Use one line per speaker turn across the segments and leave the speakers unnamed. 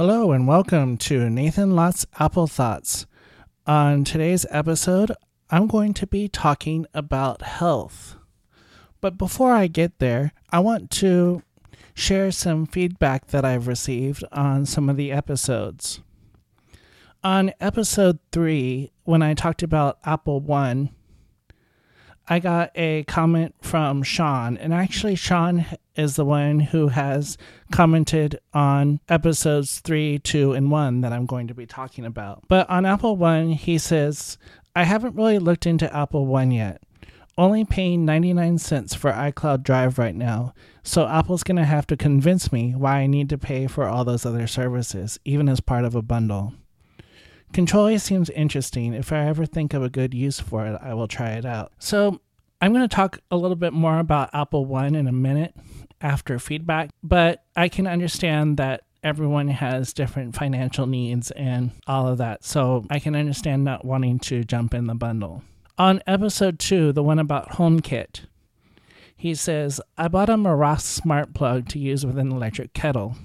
Hello and welcome to Nathan Lott's Apple Thoughts. On today's episode, I'm going to be talking about health. But before I get there, I want to share some feedback that I've received on some of the episodes. On episode 3, when I talked about Apple One, I got a comment from Sean, and actually, Sean is the one who has commented on episodes 3, 2, and 1 that I'm going to be talking about. But on Apple One, he says, I haven't really looked into Apple One yet. Only paying 99 cents for iCloud Drive right now, so Apple's going to have to convince me why I need to pay for all those other services, even as part of a bundle. Control seems interesting. If I ever think of a good use for it, I will try it out. So, I'm going to talk a little bit more about Apple One in a minute after feedback, but I can understand that everyone has different financial needs and all of that. So, I can understand not wanting to jump in the bundle. On episode 2, the one about HomeKit, he says, I bought a Meross smart plug to use with an electric kettle.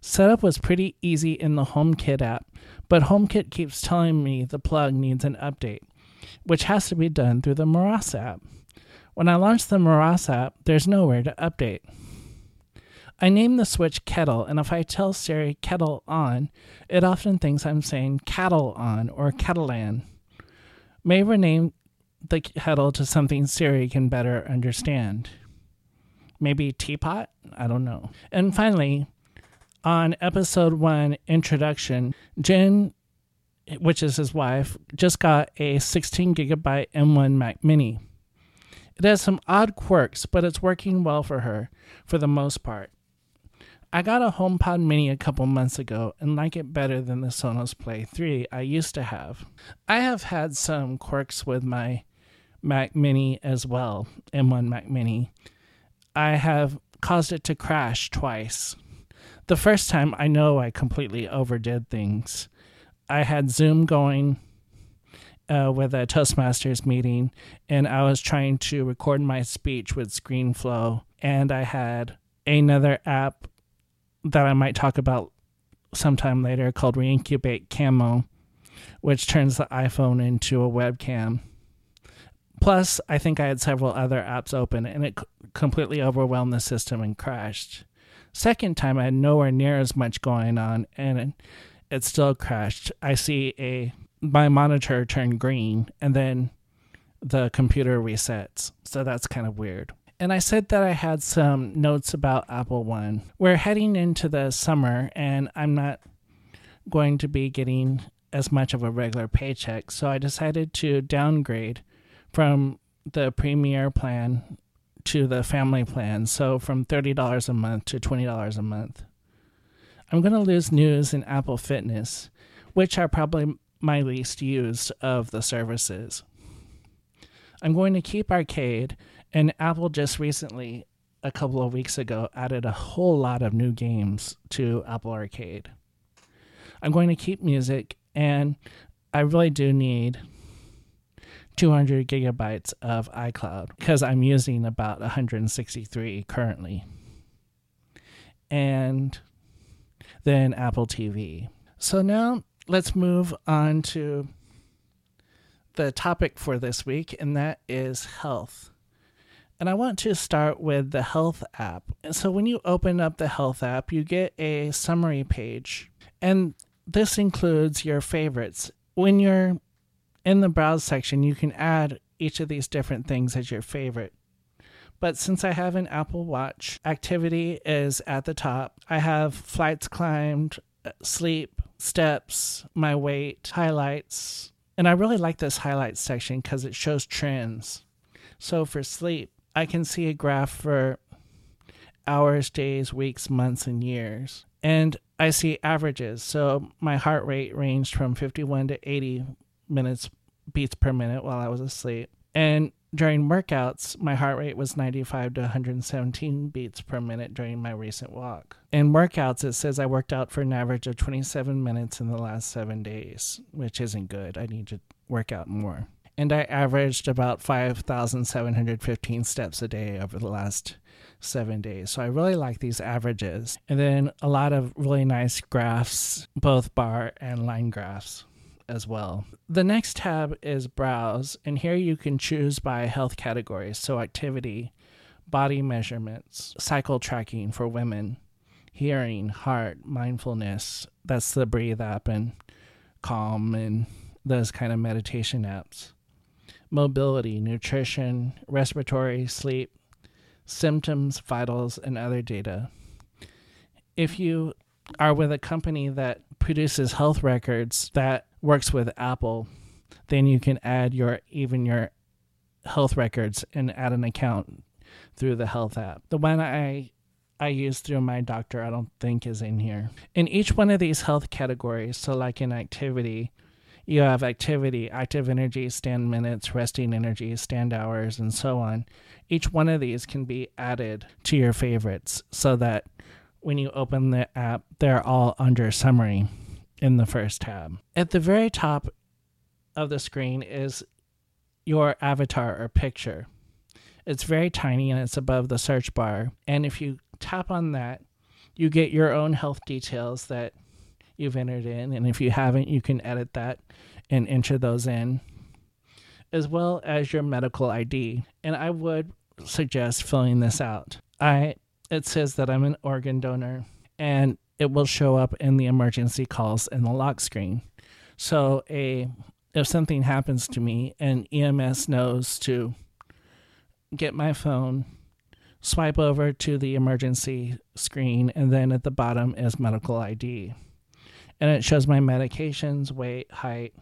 Setup was pretty easy in the HomeKit app, but HomeKit keeps telling me the plug needs an update, which has to be done through the Meross app. When I launch the Meross app, there's nowhere to update. I name the switch kettle, and if I tell Siri kettle on, it often thinks I'm saying cattle on or Catalan. May rename the kettle to something Siri can better understand. Maybe teapot? I don't know. And finally, on episode one introduction, Jen, which is his wife, just got a 16 gigabyte M1 Mac Mini. It has some odd quirks, but it's working well for her for the most part. I got a HomePod Mini a couple months ago and like it better than the Sonos Play 3 I used to have. I have had some quirks with my Mac Mini as well, M1 Mac Mini. I have caused it to crash twice the first time I know I completely overdid things. I had Zoom going uh, with a Toastmasters meeting, and I was trying to record my speech with ScreenFlow, and I had another app that I might talk about sometime later called Reincubate Camo, which turns the iPhone into a webcam. Plus, I think I had several other apps open, and it completely overwhelmed the system and crashed. Second time, I had nowhere near as much going on, and it, still crashed. I see a my monitor turn green, and then the computer resets. So that's kind of weird. And I said that I had some notes about Apple One. We're heading into the summer, and I'm not going to be getting as much of a regular paycheck. So I decided to downgrade from the Premier plan to the family plan, so from $30 a month to $20 a month. I'm going to lose news and Apple Fitness, which are probably my least used of the services. I'm going to keep Arcade, and Apple just recently, a couple of weeks ago, added a whole lot of new games to Apple Arcade. I'm going to keep music, and I really do need 200 gigabytes of iCloud because I'm using about 163 currently. And then Apple TV. So now let's move on to the topic for this week, and that is health. And I want to start with the health app. And so when you open up the health app, you get a summary page. And this includes your favorites. When you're in the browse section, you can add each of these different things as your favorite. But since I have an Apple Watch, activity is at the top. I have flights climbed, uh, sleep, steps, my weight, highlights. And I really like this highlights section because it shows trends. So for sleep, I can see a graph for hours, days, weeks, months, and years. And I see averages. So my heart rate ranged from 51 to 80 minutes beats per minute while I was asleep. And during workouts, my heart rate was 95 to 117 beats per minute during my recent walk. In workouts, it says I worked out for an average of 27 minutes in the last seven days, which isn't good. I need to work out more. And I averaged about 5,715 steps a day over the last seven days. So I really like these averages. And then a lot of really nice graphs, both bar and line graphs as well. The next tab is Browse, and here you can choose by health categories. So activity, body measurements, cycle tracking for women, hearing, heart, mindfulness. That's the Breathe app and Calm and those kind of meditation apps. Mobility, nutrition, respiratory, sleep, symptoms, vitals, and other data. If you are with a company that produces health records that works with Apple, then you can add your even your health records and add an account through the health app. The one I I use through my doctor I don't think is in here. In each one of these health categories, so like in activity, you have activity, active energy, stand minutes, resting energy, stand hours, and so on. Each one of these can be added to your favorites so that when you open the app, they're all under summary in the first tab. At the very top of the screen is your avatar or picture. It's very tiny and it's above the search bar. And if you tap on that, you get your own health details that you've entered in. And if you haven't, you can edit that and enter those in, as well as your medical ID. And I would suggest filling this out. I it says that I'm an organ donor and it will show up in the emergency calls in the lock screen. So a if something happens to me and EMS knows to get my phone, swipe over to the emergency screen, and then at the bottom is medical ID. And it shows my medications, weight, height,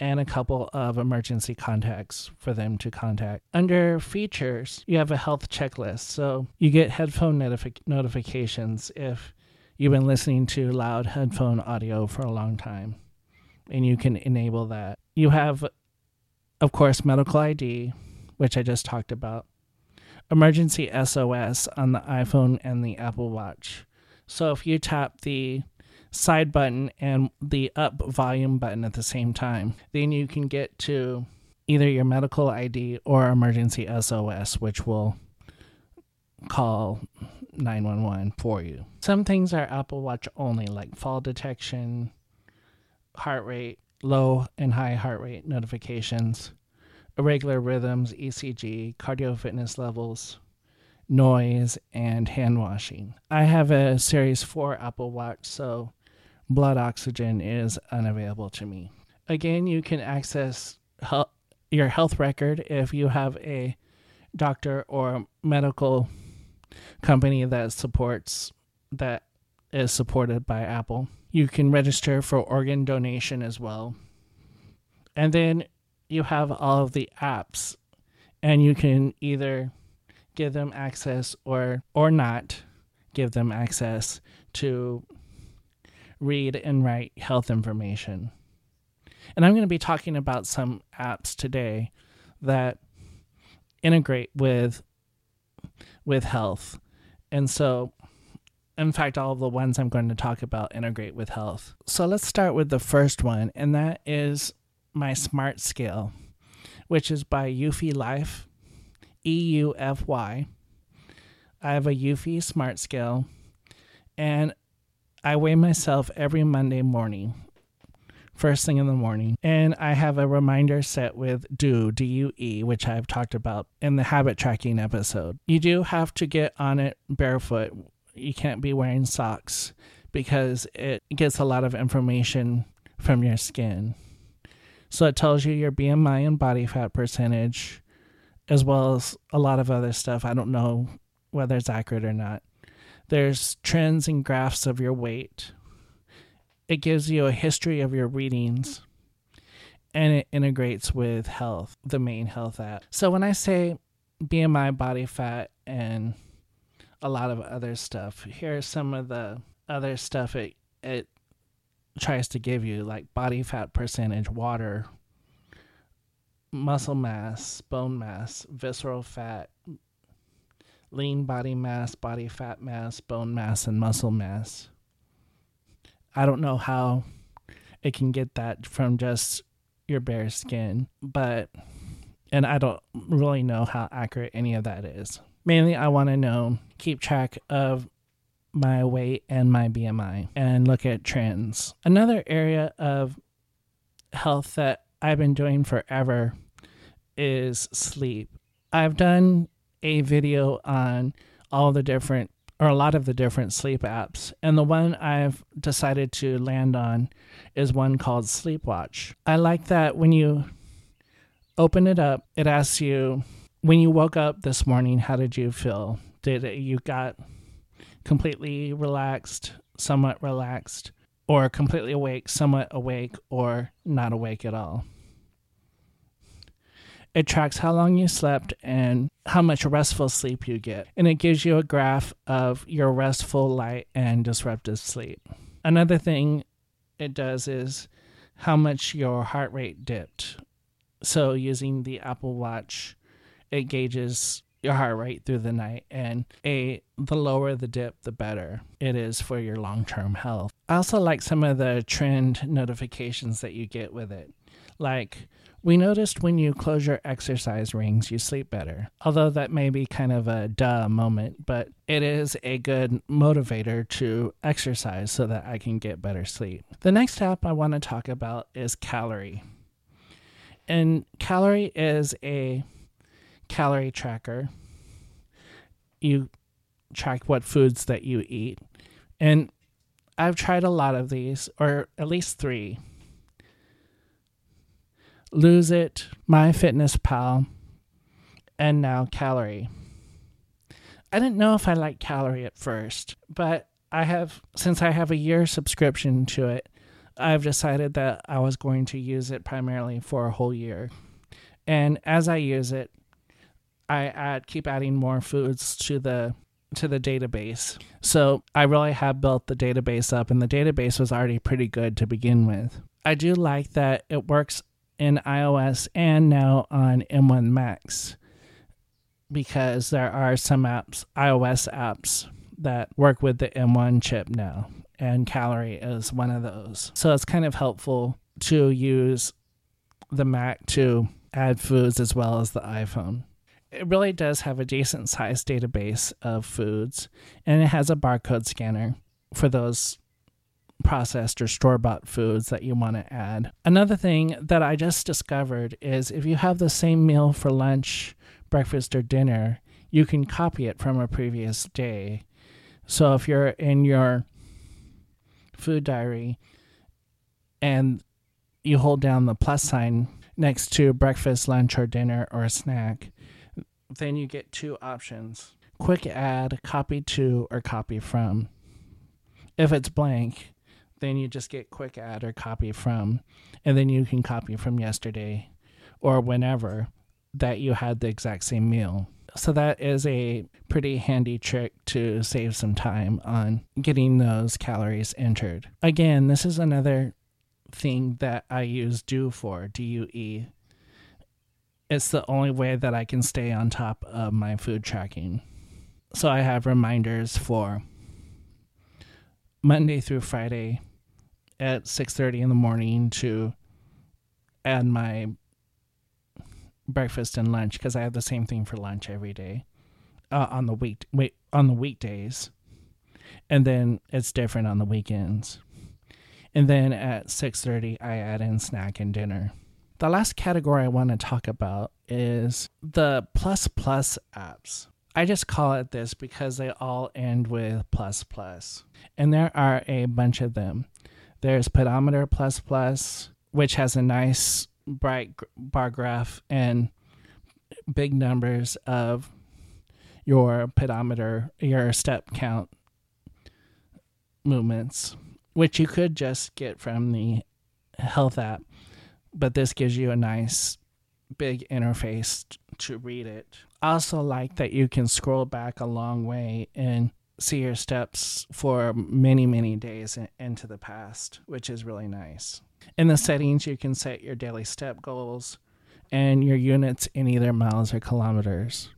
and a couple of emergency contacts for them to contact. Under features, you have a health checklist. So you get headphone notific- notifications if you've been listening to loud headphone audio for a long time, and you can enable that. You have, of course, medical ID, which I just talked about, emergency SOS on the iPhone and the Apple Watch. So if you tap the side button and the up volume button at the same time. Then you can get to either your medical ID or emergency SOS, which will call 911 for you. Some things are Apple Watch only, like fall detection, heart rate, low and high heart rate notifications, irregular rhythms, ECG, cardio fitness levels, noise, and hand washing. I have a Series 4 Apple Watch, so blood oxygen is unavailable to me. Again, you can access your health record if you have a doctor or medical company that supports that is supported by Apple. You can register for organ donation as well. And then you have all of the apps and you can either give them access or or not give them access to read and write health information. And I'm going to be talking about some apps today that integrate with with health. And so in fact all of the ones I'm going to talk about integrate with health. So let's start with the first one and that is my smart scale, which is by Eufy Life, E U F Y. I have a Eufy smart scale and I weigh myself every Monday morning, first thing in the morning, and I have a reminder set with Due, D U E, which I've talked about in the habit tracking episode. You do have to get on it barefoot. You can't be wearing socks because it gets a lot of information from your skin. So it tells you your BMI and body fat percentage, as well as a lot of other stuff. I don't know whether it's accurate or not. There's trends and graphs of your weight. It gives you a history of your readings and it integrates with health, the main health app. So when I say BMI, body fat, and a lot of other stuff, here's some of the other stuff it it tries to give you, like body fat percentage, water, muscle mass, bone mass, visceral fat, lean body mass, body fat mass, bone mass, and muscle mass. I don't know how it can get that from just your bare skin, but, and I don't really know how accurate any of that is. Mainly, I want to know, keep track of my weight and my BMI and look at trends. Another area of health that I've been doing forever is sleep. I've done a video on all the different or a lot of the different sleep apps, and the one I've decided to land on is one called Sleepwatch. I like that when you open it up, it asks you when you woke up this morning, how did you feel? Did you got completely relaxed, somewhat relaxed, or completely awake, somewhat awake, or not awake at all? It tracks how long you slept and how much restful sleep you get. And it gives you a graph of your restful, light, and disruptive sleep. Another thing it does is how much your heart rate dipped. So, using the Apple Watch, it gauges your heart rate through the night and a the lower the dip the better it is for your long-term health i also like some of the trend notifications that you get with it like we noticed when you close your exercise rings, you sleep better. Although that may be kind of a duh moment, but it is a good motivator to exercise so that I can get better sleep. The next app I want to talk about is Calorie. And Calorie is a calorie tracker. You track what foods that you eat. And I've tried a lot of these, or at least three Lose It, MyFitnessPal, and now Calorie. I didn't know if I liked Calorie at first, but I have since I have a year subscription to it, I've decided that I was going to use it primarily for a whole year. And as I use it, I add keep adding more foods to the to the database. So I really have built the database up and the database was already pretty good to begin with. I do like that it works in iOS and now on M1 Macs because there are some apps, iOS apps, that work with the M1 chip now, and Calorie is one of those. So it's kind of helpful to use the Mac to add foods as well as the iPhone. It really does have a decent sized database of foods, and it has a barcode scanner for those processed or store bought foods that you want to add. Another thing that I just discovered is if you have the same meal for lunch, breakfast, or dinner, you can copy it from a previous day. So if you're in your food diary and you hold down the plus sign next to breakfast, lunch, or dinner, or a snack, then you get two options quick add, copy to, or copy from. If it's blank, then you just get quick add or copy from, and then you can copy from yesterday or whenever that you had the exact same meal. So that is a pretty handy trick to save some time on getting those calories entered. Again, this is another thing that I use DUE for, D U E. It's the only way that I can stay on top of my food tracking. So I have reminders for Monday through Friday at 6:30 in the morning to add my breakfast and lunch because I have the same thing for lunch every day uh, on the week wait on the weekdays, and then it's different on the weekends. And then at 6:30 I add in snack and dinner. The last category I want to talk about is the plus plus apps. I just call it this because they all end with plus plus. And there are a bunch of them. There's Pedometer Plus Plus, which has a nice bright bar graph and big numbers of your pedometer, your step count movements, which you could just get from the health app, but this gives you a nice big interface to read it. I also like that you can scroll back a long way and see your steps for many, many days into the past, which is really nice. In the settings, you can set your daily step goals and your units in either miles or kilometers.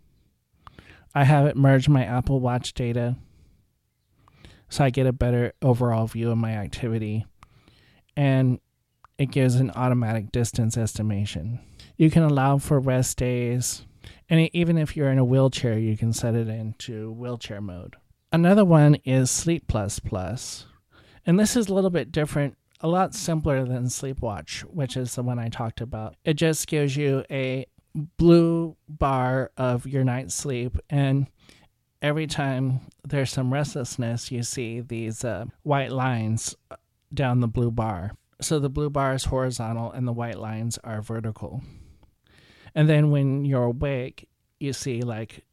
I have it merge my Apple Watch data so I get a better overall view of my activity. And it gives an automatic distance estimation. You can allow for rest days And even if you're in a wheelchair, you can set it into wheelchair mode. Another one is Sleep Plus Plus. And this is a little bit different, a lot simpler than Sleepwatch, which is the one I talked about. It just gives you a blue bar of your night's sleep and every time there's some restlessness you see these uh, white lines down the blue bar so the blue bar is horizontal and the white lines are vertical and then when you're awake you see like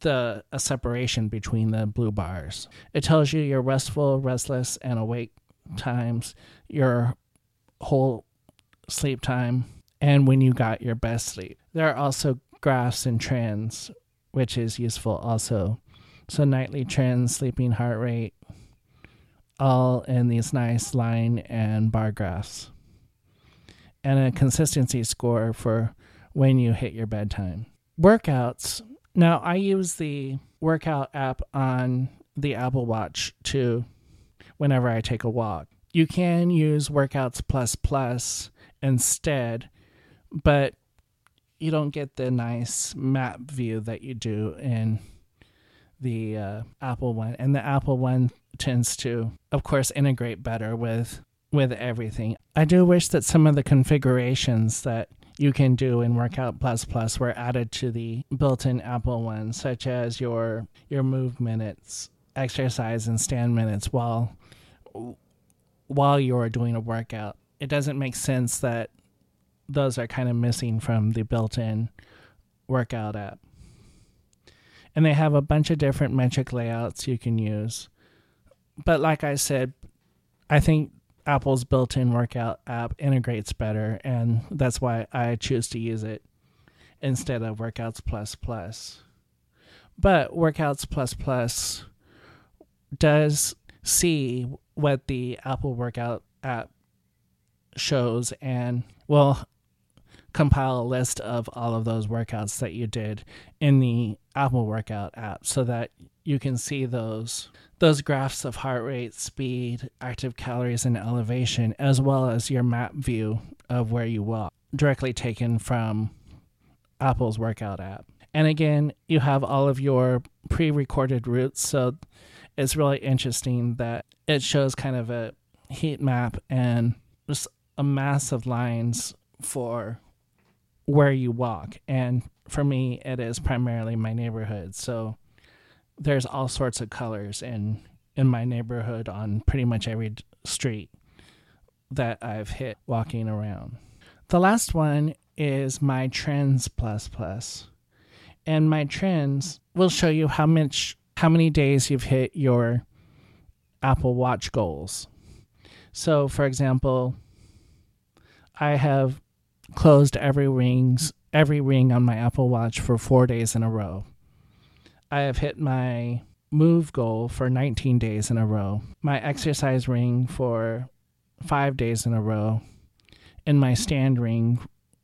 the a separation between the blue bars it tells you your restful restless and awake times your whole sleep time and when you got your best sleep. There are also graphs and trends, which is useful also. So, nightly trends, sleeping heart rate, all in these nice line and bar graphs. And a consistency score for when you hit your bedtime. Workouts. Now, I use the workout app on the Apple Watch to whenever I take a walk. You can use Workouts Plus Plus instead but you don't get the nice map view that you do in the uh, Apple one. And the Apple one tends to, of course, integrate better with with everything. I do wish that some of the configurations that you can do in Workout Plus Plus were added to the built-in Apple one, such as your your move minutes, exercise and stand minutes while while you're doing a workout. It doesn't make sense that those are kind of missing from the built-in workout app. And they have a bunch of different metric layouts you can use. But like I said, I think Apple's built-in workout app integrates better and that's why I choose to use it instead of Workouts Plus Plus. But Workouts Plus Plus does see what the Apple Workout app shows and will compile a list of all of those workouts that you did in the Apple Workout app so that you can see those those graphs of heart rate, speed, active calories and elevation as well as your map view of where you walk directly taken from Apple's workout app. And again, you have all of your pre-recorded routes so it's really interesting that it shows kind of a heat map and just a mass of lines for where you walk. And for me, it is primarily my neighborhood. So there's all sorts of colors in in my neighborhood on pretty much every street that I've hit walking around. The last one is my trends plus plus. And my trends will show you how much how many days you've hit your Apple Watch goals. So for example, I have closed every rings every ring on my Apple Watch for 4 days in a row. I have hit my move goal for 19 days in a row, my exercise ring for 5 days in a row, and my stand ring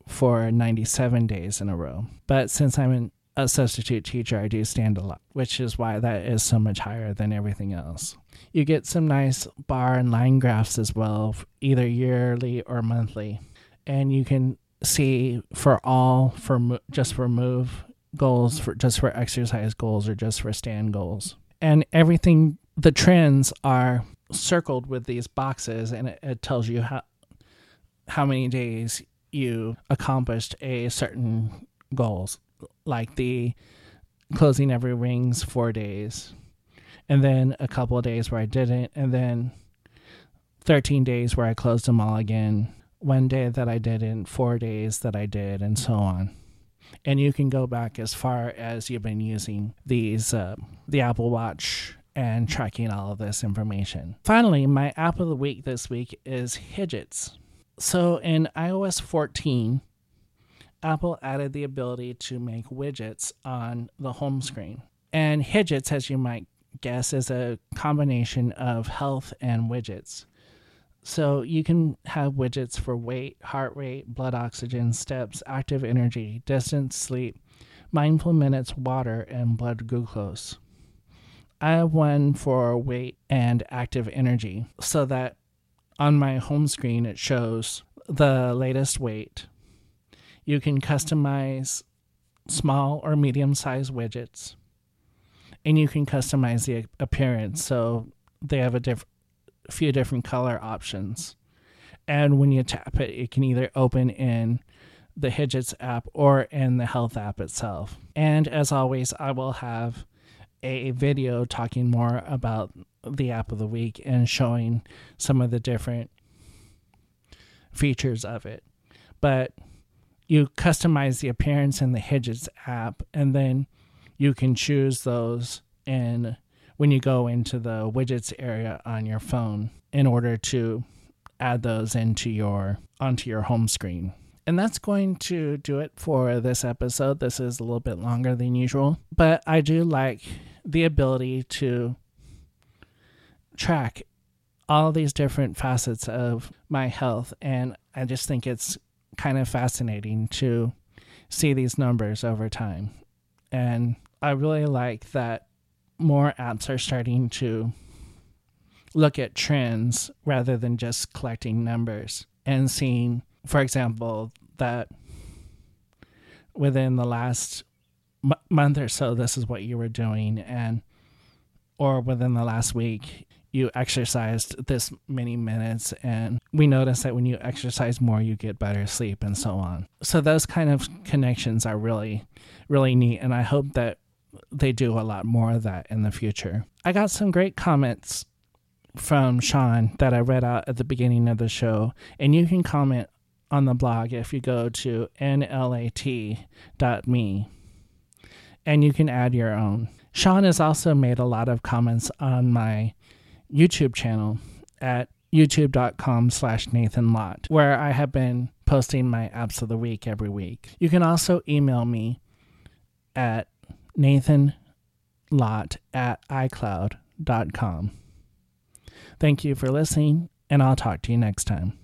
for 97 days in a row. But since I'm a substitute teacher, I do stand a lot, which is why that is so much higher than everything else. You get some nice bar and line graphs as well, either yearly or monthly and you can see for all for just for move goals for just for exercise goals or just for stand goals and everything the trends are circled with these boxes and it, it tells you how how many days you accomplished a certain goals like the closing every rings four days and then a couple of days where i didn't and then 13 days where i closed them all again one day that I didn't, four days that I did, and so on. And you can go back as far as you've been using these, uh, the Apple Watch and tracking all of this information. Finally, my app of the week this week is Hidgets. So in iOS 14, Apple added the ability to make widgets on the home screen. And Hidgets, as you might guess, is a combination of health and widgets. So you can have widgets for weight, heart rate, blood oxygen, steps, active energy, distance, sleep, mindful minutes, water, and blood glucose. I have one for weight and active energy so that on my home screen it shows the latest weight. You can customize small or medium sized widgets. And you can customize the appearance. So they have a diff- few different color options. And when you tap it, it can either open in the Hidgets app or in the Health app itself. And as always, I will have a video talking more about the app of the week and showing some of the different features of it. But you customize the appearance in the Hidgets app, and then you can choose those in when you go into the widgets area on your phone in order to add those into your onto your home screen. And that's going to do it for this episode. This is a little bit longer than usual, but I do like the ability to track all these different facets of my health. And I just think it's kind of fascinating to see these numbers over time. And I really like that more apps are starting to look at trends rather than just collecting numbers and seeing, for example, that within the last m- month or so, this is what you were doing, and or within the last week, you exercised this many minutes and we notice that when you exercise more you get better sleep and so on. So those kind of connections are really really neat and i hope that they do a lot more of that in the future i got some great comments from sean that i read out at the beginning of the show and you can comment on the blog if you go to nlat.me and you can add your own sean has also made a lot of comments on my YouTube channel at youtube.com slash Nathan Lott, where I have been posting my apps of the week every week. You can also email me at nathanlott at icloud.com. Thank you for listening, and I'll talk to you next time.